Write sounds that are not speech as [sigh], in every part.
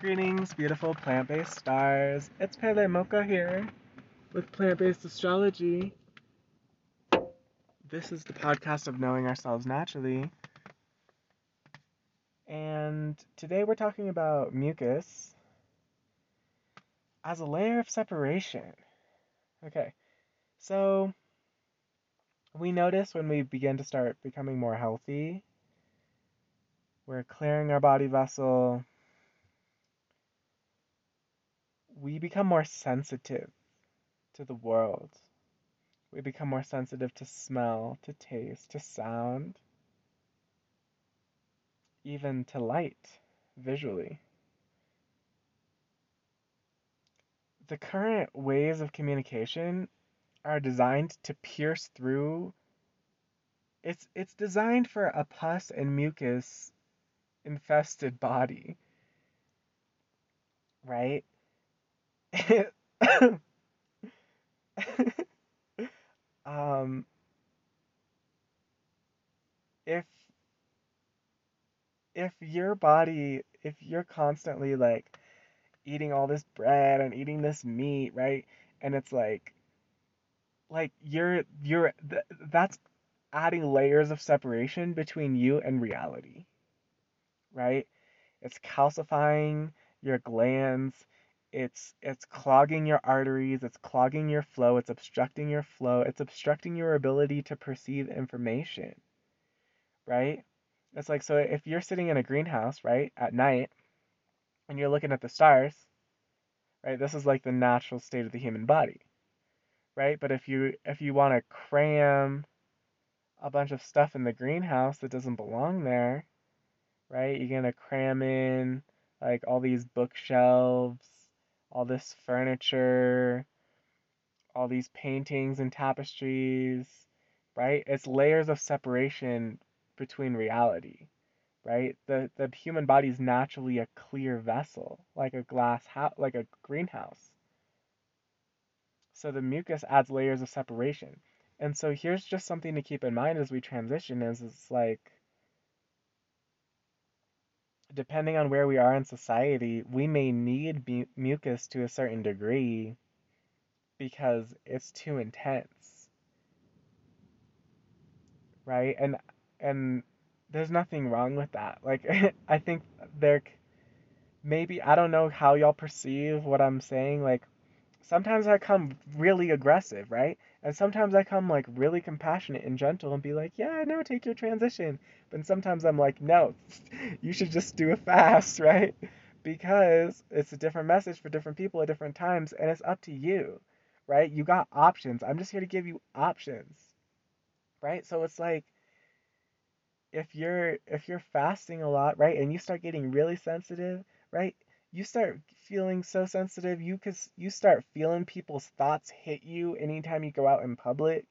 Greetings, beautiful plant based stars. It's Pele Mocha here with Plant Based Astrology. This is the podcast of knowing ourselves naturally. And today we're talking about mucus as a layer of separation. Okay, so we notice when we begin to start becoming more healthy, we're clearing our body vessel, we become more sensitive to the world. We become more sensitive to smell, to taste, to sound, even to light visually. The current ways of communication are designed to pierce through it's it's designed for a pus and mucus infested body. Right? [laughs] um, if if your body, if you're constantly like eating all this bread and eating this meat, right? And it's like like you're you're th- that's adding layers of separation between you and reality. Right? It's calcifying your glands it's it's clogging your arteries, it's clogging your flow, it's obstructing your flow, it's obstructing your ability to perceive information. Right? It's like so if you're sitting in a greenhouse, right, at night and you're looking at the stars, right? This is like the natural state of the human body. Right? But if you if you want to cram a bunch of stuff in the greenhouse that doesn't belong there, right? You're going to cram in like all these bookshelves all this furniture, all these paintings and tapestries, right? It's layers of separation between reality, right? The the human body is naturally a clear vessel, like a glass house, like a greenhouse. So the mucus adds layers of separation. And so here's just something to keep in mind as we transition is it's like depending on where we are in society, we may need mu- mucus to a certain degree because it's too intense. Right? And and there's nothing wrong with that. Like [laughs] I think there maybe I don't know how y'all perceive what I'm saying like sometimes I come really aggressive, right? And sometimes I come like really compassionate and gentle and be like, yeah, no, take your transition. But sometimes I'm like, no, [laughs] you should just do a fast, [laughs] right? Because it's a different message for different people at different times and it's up to you, right? You got options. I'm just here to give you options, right? So it's like, if you're if you're fasting a lot, right, and you start getting really sensitive, right, you start feeling so sensitive you cause you start feeling people's thoughts hit you anytime you go out in public.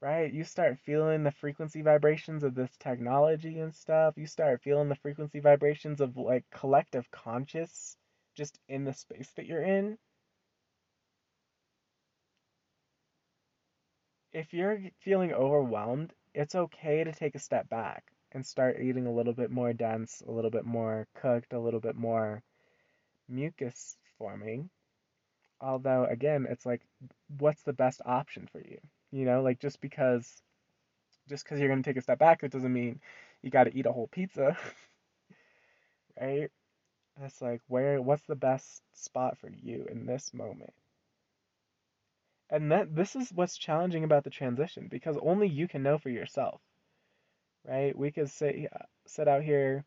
Right? You start feeling the frequency vibrations of this technology and stuff. You start feeling the frequency vibrations of like collective conscious just in the space that you're in. If you're feeling overwhelmed it's okay to take a step back and start eating a little bit more dense, a little bit more cooked, a little bit more mucus forming. Although, again, it's like, what's the best option for you? You know, like just because just because you're going to take a step back, it doesn't mean you got to eat a whole pizza, [laughs] right? It's like, where, what's the best spot for you in this moment? And that this is what's challenging about the transition because only you can know for yourself right? We could sit uh, sit out here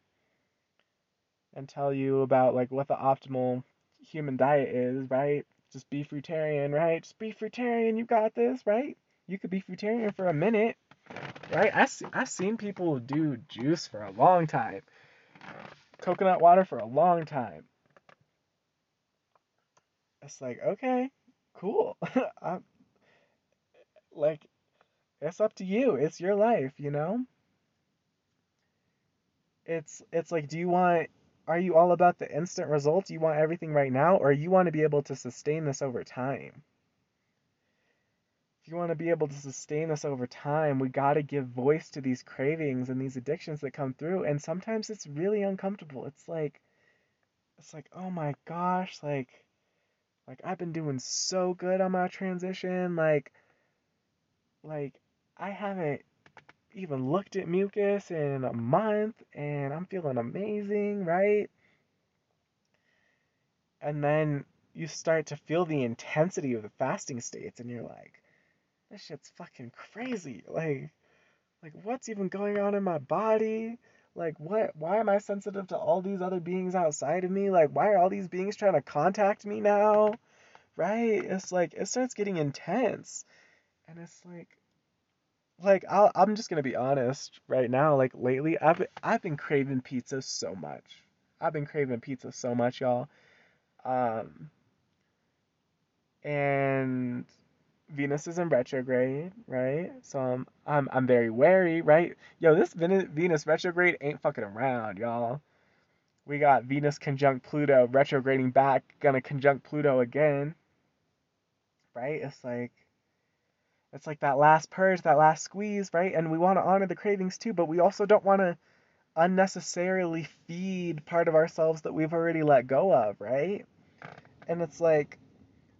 and tell you about like what the optimal human diet is, right? Just be fruitarian, right? Just be fruitarian, you got this, right? You could be fruitarian for a minute, right? I I've seen people do juice for a long time, coconut water for a long time. It's like okay, cool. [laughs] I'm, like it's up to you. It's your life, you know it's it's like do you want are you all about the instant results? You want everything right now or you want to be able to sustain this over time? If you want to be able to sustain this over time, we got to give voice to these cravings and these addictions that come through and sometimes it's really uncomfortable. It's like it's like, oh my gosh, like like I've been doing so good on my transition, like like I haven't even looked at mucus in a month and I'm feeling amazing, right? And then you start to feel the intensity of the fasting states and you're like, this shit's fucking crazy. Like like what's even going on in my body? Like what why am I sensitive to all these other beings outside of me? Like why are all these beings trying to contact me now? Right? It's like it starts getting intense. And it's like like I'll, I'm just gonna be honest right now. Like lately, I've been, I've been craving pizza so much. I've been craving pizza so much, y'all. Um, and Venus is in retrograde, right? So I'm I'm I'm very wary, right? Yo, this Venus Venus retrograde ain't fucking around, y'all. We got Venus conjunct Pluto retrograding back, gonna conjunct Pluto again. Right? It's like it's like that last purge, that last squeeze, right? And we want to honor the cravings too, but we also don't want to unnecessarily feed part of ourselves that we've already let go of, right? And it's like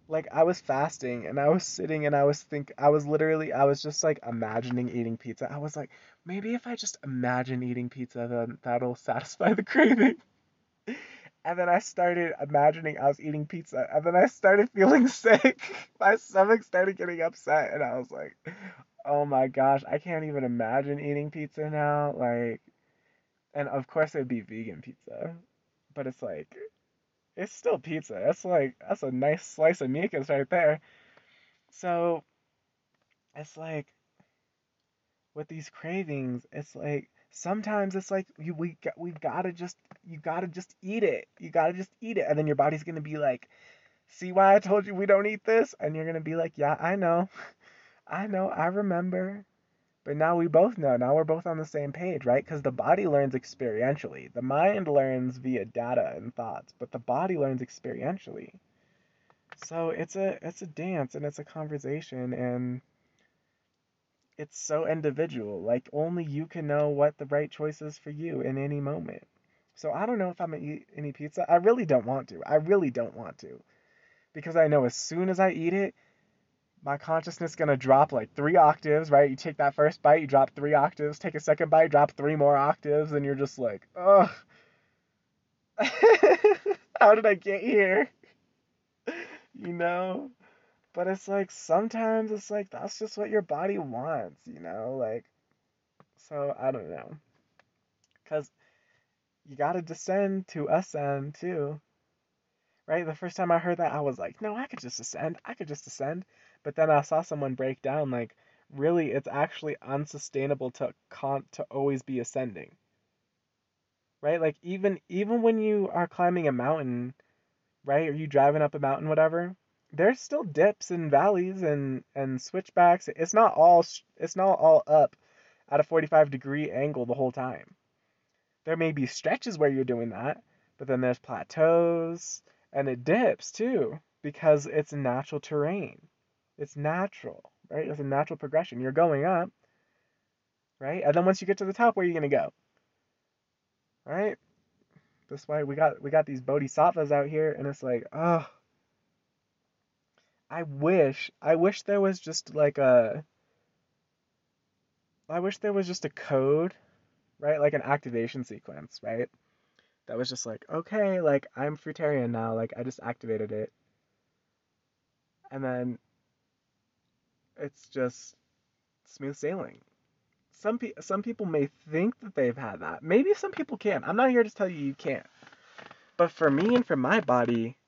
like I was fasting and I was sitting and I was think I was literally I was just like imagining eating pizza. I was like, maybe if I just imagine eating pizza then that'll satisfy the [laughs] craving. And then I started imagining I was eating pizza. And then I started feeling [laughs] sick. My stomach started getting upset. And I was like, oh my gosh, I can't even imagine eating pizza now. Like, and of course it'd be vegan pizza. But it's like, it's still pizza. That's like, that's a nice slice of mucus right there. So, it's like, with these cravings, it's like, sometimes it's like you we we've got to just you got to just eat it. You got to just eat it and then your body's going to be like, "See why I told you we don't eat this?" And you're going to be like, "Yeah, I know. [laughs] I know. I remember." But now we both know. Now we're both on the same page, right? Cuz the body learns experientially. The mind learns via data and thoughts, but the body learns experientially. So it's a it's a dance and it's a conversation and it's so individual. Like only you can know what the right choice is for you in any moment. So I don't know if I'm gonna eat any pizza. I really don't want to. I really don't want to. Because I know as soon as I eat it, my consciousness gonna drop like three octaves, right? You take that first bite, you drop three octaves, take a second bite, drop three more octaves, and you're just like, ugh. [laughs] How did I get here? You know? But it's like sometimes it's like that's just what your body wants, you know? Like so I don't know. Cuz you got to descend to ascend too. Right? The first time I heard that I was like, "No, I could just ascend. I could just ascend." But then I saw someone break down like really it's actually unsustainable to con- to always be ascending. Right? Like even even when you are climbing a mountain, right? Are you driving up a mountain whatever? There's still dips and valleys and and switchbacks. It's not all it's not all up at a 45 degree angle the whole time. There may be stretches where you're doing that, but then there's plateaus and it dips too because it's natural terrain. It's natural, right? It's a natural progression. You're going up, right? And then once you get to the top, where are you gonna go? Right? That's why we got we got these bodhisattvas out here, and it's like, oh, I wish, I wish there was just like a, I wish there was just a code, right? Like an activation sequence, right? That was just like, okay, like I'm fruitarian now, like I just activated it. And then it's just smooth sailing. Some pe- some people may think that they've had that. Maybe some people can. I'm not here to tell you you can't. But for me and for my body,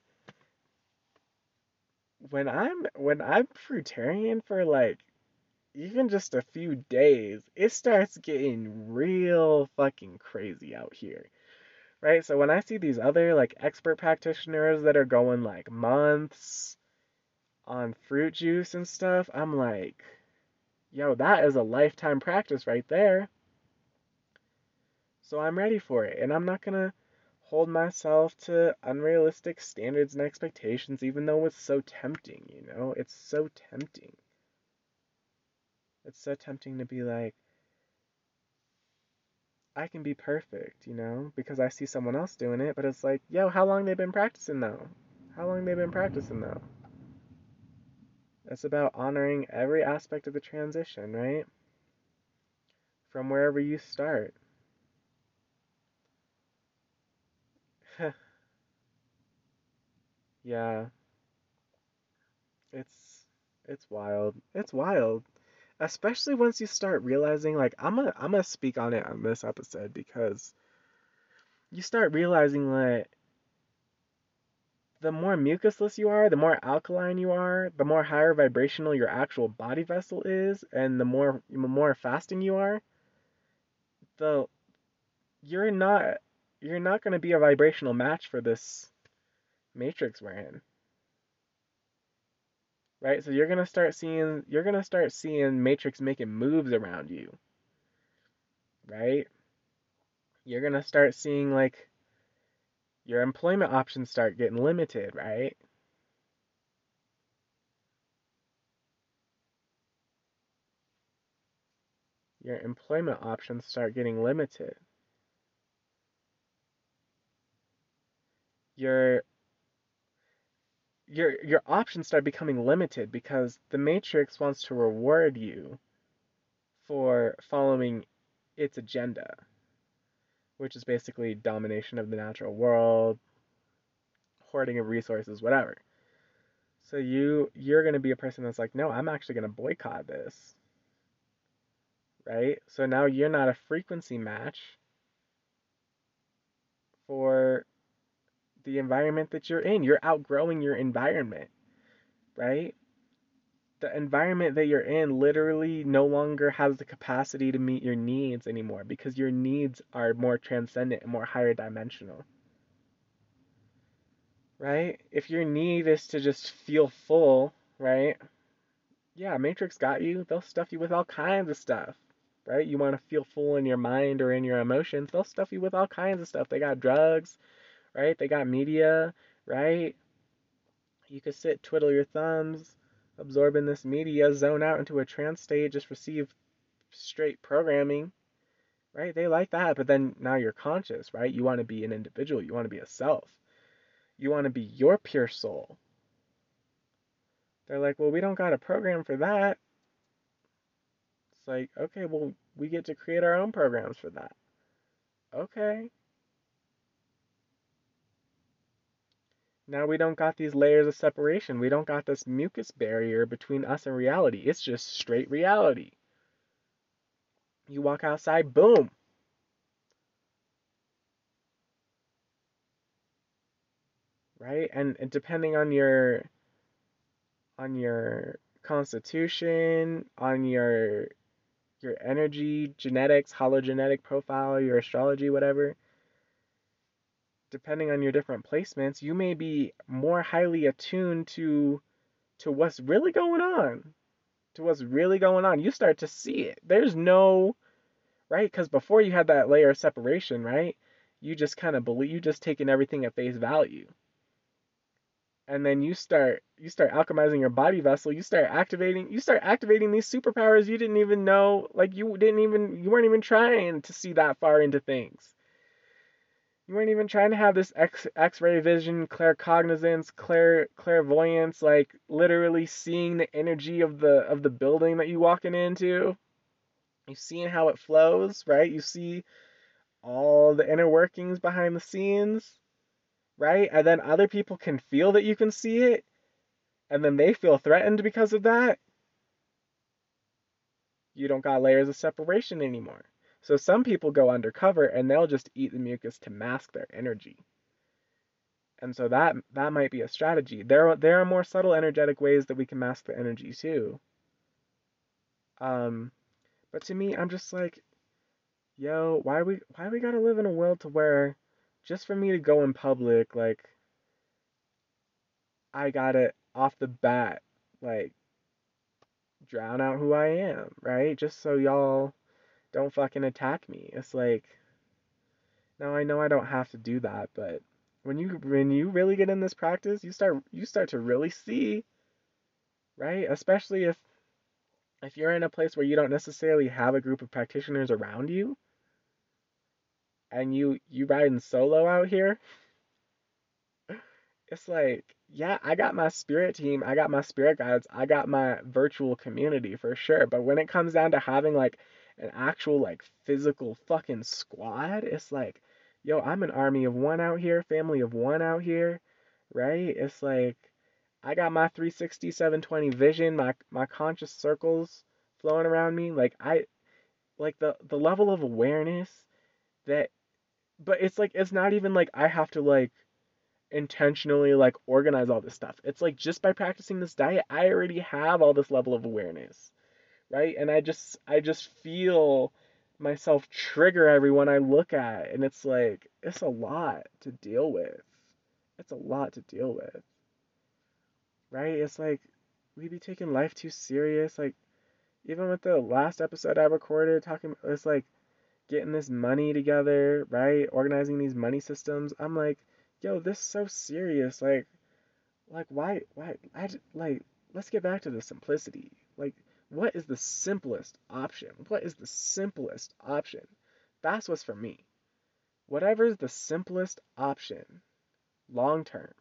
when I'm when I'm fruitarian for like even just a few days, it starts getting real fucking crazy out here. Right? So when I see these other like expert practitioners that are going like months on fruit juice and stuff, I'm like, yo, that is a lifetime practice right there. So I'm ready for it. And I'm not gonna hold myself to unrealistic standards and expectations, even though it's so tempting, you know? It's so tempting. It's so tempting to be like, I can be perfect, you know, because I see someone else doing it, but it's like, yo, how long they been practicing though? How long they been practicing though? It's about honoring every aspect of the transition, right? From wherever you start. [laughs] yeah. It's it's wild. It's wild especially once you start realizing like I'm gonna I'm gonna speak on it on this episode because you start realizing that the more mucusless you are, the more alkaline you are, the more higher vibrational your actual body vessel is, and the more the more fasting you are, the you're not you're not going to be a vibrational match for this matrix we're in right? So you're gonna start seeing you're gonna start seeing Matrix making moves around you, right? You're gonna start seeing like your employment options start getting limited, right? Your employment options start getting limited. Your your your options start becoming limited because the matrix wants to reward you for following its agenda which is basically domination of the natural world hoarding of resources whatever. So you you're going to be a person that's like no i'm actually going to boycott this. Right? So now you're not a frequency match for the environment that you're in. You're outgrowing your environment, right? The environment that you're in literally no longer has the capacity to meet your needs anymore because your needs are more transcendent and more higher dimensional. Right? If your need is to just feel full, right? Yeah, Matrix got you. They'll stuff you with all kinds of stuff right? You want to feel full in your mind or in your emotions, they'll stuff you with all kinds of stuff. They got drugs, right? They got media, right? You could sit, twiddle your thumbs, absorb in this media, zone out into a trance state, just receive straight programming, right? They like that, but then now you're conscious, right? You want to be an individual, you want to be a self, you want to be your pure soul. They're like, well, we don't got a program for that. It's like, okay, well, we get to create our own programs for that. Okay. Now we don't got these layers of separation. We don't got this mucus barrier between us and reality. It's just straight reality. You walk outside, boom. Right? And, and depending on your on your constitution, on your your energy, genetics, hologenetic profile, your astrology, whatever, depending on your different placements, you may be more highly attuned to to what's really going on. To what's really going on. You start to see it. There's no right cuz before you had that layer of separation, right? You just kind of believe you just taking everything at face value. And then you start you start alchemizing your body vessel, you start activating you start activating these superpowers you didn't even know like you didn't even you weren't even trying to see that far into things you weren't even trying to have this X X-ray vision, claircognizance, clair clairvoyance, like literally seeing the energy of the of the building that you're walking into. You seeing how it flows, right? You see all the inner workings behind the scenes, right? And then other people can feel that you can see it, and then they feel threatened because of that. You don't got layers of separation anymore. So some people go undercover and they'll just eat the mucus to mask their energy. And so that that might be a strategy. There there are more subtle energetic ways that we can mask the energy too. Um but to me I'm just like yo, why we why we got to live in a world to where just for me to go in public like I got to off the bat like drown out who I am, right? Just so y'all don't fucking attack me. It's like now I know I don't have to do that, but when you when you really get in this practice, you start you start to really see right? Especially if if you're in a place where you don't necessarily have a group of practitioners around you, and you you riding solo out here, it's like, yeah, I got my spirit team, I got my spirit guides, I got my virtual community for sure. But when it comes down to having like an actual like physical fucking squad, it's like, yo, I'm an army of one out here, family of one out here, right? It's like I got my 360 720 vision, my my conscious circles flowing around me. Like I like the the level of awareness that but it's like it's not even like I have to like intentionally like organize all this stuff. It's like just by practicing this diet, I already have all this level of awareness, right? And I just I just feel myself trigger everyone I look at, and it's like it's a lot to deal with. It's a lot to deal with, right? It's like we be taking life too serious. Like even with the last episode I recorded, talking, it's like getting this money together, right? Organizing these money systems. I'm like yo, this is so serious. Like, like why, why, I like, let's get back to the simplicity. Like, what is the simplest option? What is the simplest option? That's what's for me. Whatever is the simplest option, long term,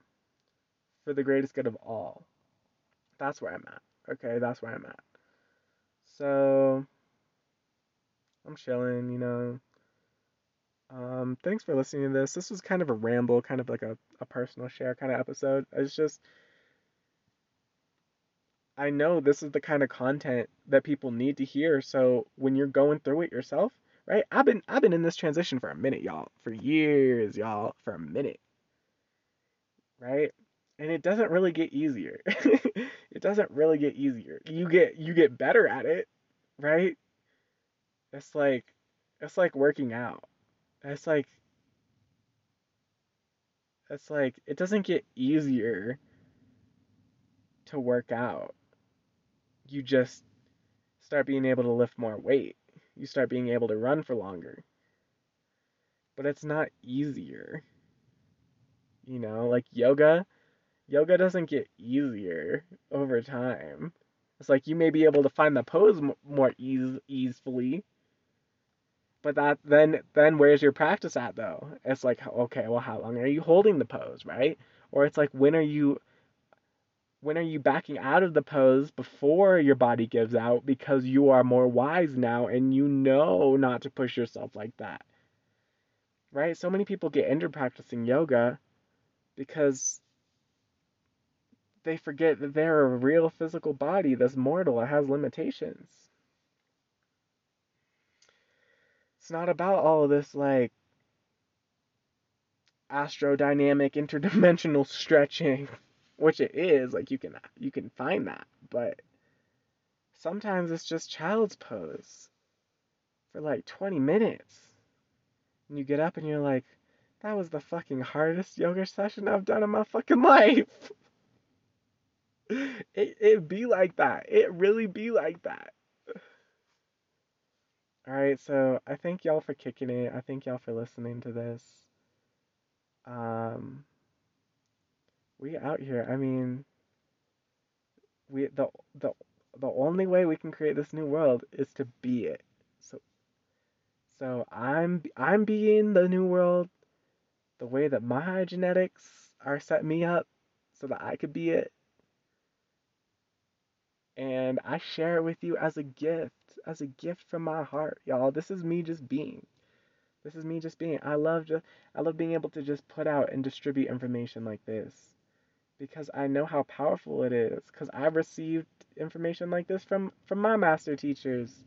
for the greatest good of all. That's where I'm at. Okay, that's where I'm at. So, I'm chilling, you know. Um, thanks for listening to this. This was kind of a ramble, kind of like a, a personal share kind of episode. It's just, I know this is the kind of content that people need to hear. So when you're going through it yourself, right? I've been I've been in this transition for a minute, y'all. For years, y'all. For a minute. Right? And it doesn't really get easier. [laughs] it doesn't really get easier. You get you get better at it, right? It's like it's like working out it's like it's like it doesn't get easier to work out. You just start being able to lift more weight. You start being able to run for longer. But it's not easier. You know, like yoga, yoga doesn't get easier over time. It's like you may be able to find the pose more ease easily, but that then then where's your practice at though? It's like okay, well how long are you holding the pose, right? Or it's like when are you when are you backing out of the pose before your body gives out because you are more wise now and you know not to push yourself like that. Right? So many people get injured practicing yoga because they forget that they're a real physical body that's mortal, it has limitations. It's not about all this like astrodynamic interdimensional [laughs] stretching, which it is, like you can you can find that, but sometimes it's just child's pose for like 20 minutes. And you get up and you're like, that was the fucking hardest yoga session I've done in my fucking [laughs] life. it it be like that. It really be like that. All right, so I thank y'all for kicking it. I thank y'all for listening to this. Um, we out here. I mean, we the the the only way we can create this new world is to be it. So so I'm I'm being the new world the way that my genetics are set me up so that I could be it. And I share it with you as a gift as a gift from my heart, y'all. This is me just being. This is me just being. I love just I love being able to just put out and distribute information like this because I know how powerful it is cuz I've received information like this from from my master teachers.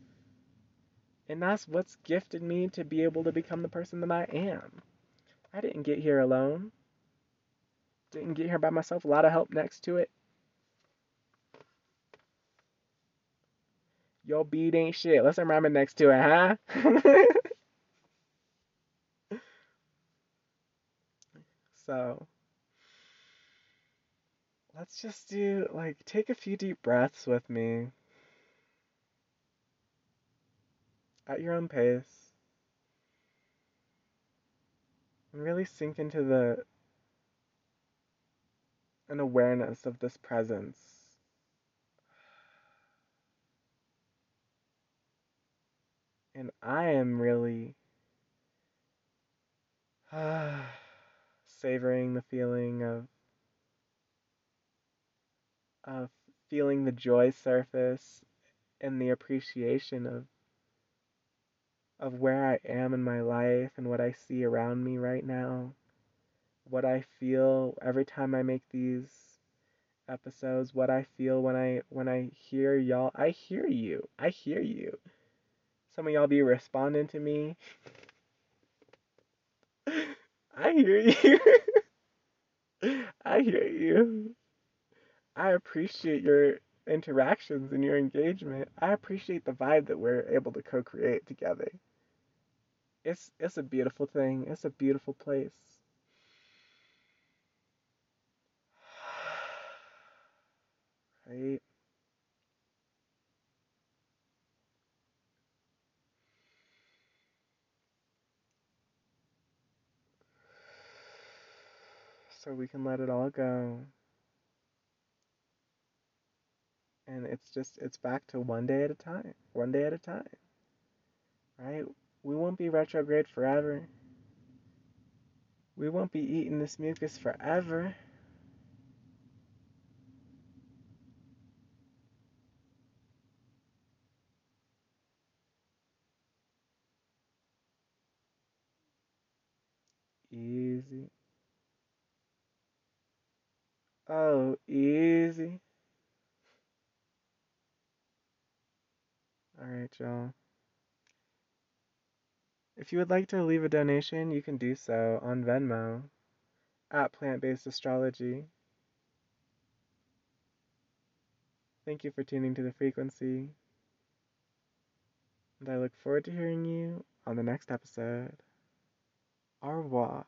And that's what's gifted me to be able to become the person that I am. I didn't get here alone. Didn't get here by myself. A lot of help next to it. Your beat ain't shit. Let's rhyme it next to it, huh? [laughs] so let's just do like take a few deep breaths with me at your own pace and really sink into the an awareness of this presence And I am really [sighs] savoring the feeling of of feeling the joy surface and the appreciation of of where I am in my life and what I see around me right now. What I feel every time I make these episodes, what I feel when I when I hear y'all. I hear you. I hear you. Some of y'all be responding to me. [laughs] I hear you. [laughs] I hear you. I appreciate your interactions and your engagement. I appreciate the vibe that we're able to co-create together. It's it's a beautiful thing. It's a beautiful place. [sighs] Right? So we can let it all go. And it's just it's back to one day at a time. One day at a time. Right? We won't be retrograde forever. We won't be eating this mucus forever. Easy. Oh, easy. Alright, y'all. If you would like to leave a donation, you can do so on Venmo at Plant Based Astrology. Thank you for tuning to the frequency. And I look forward to hearing you on the next episode. Au revoir.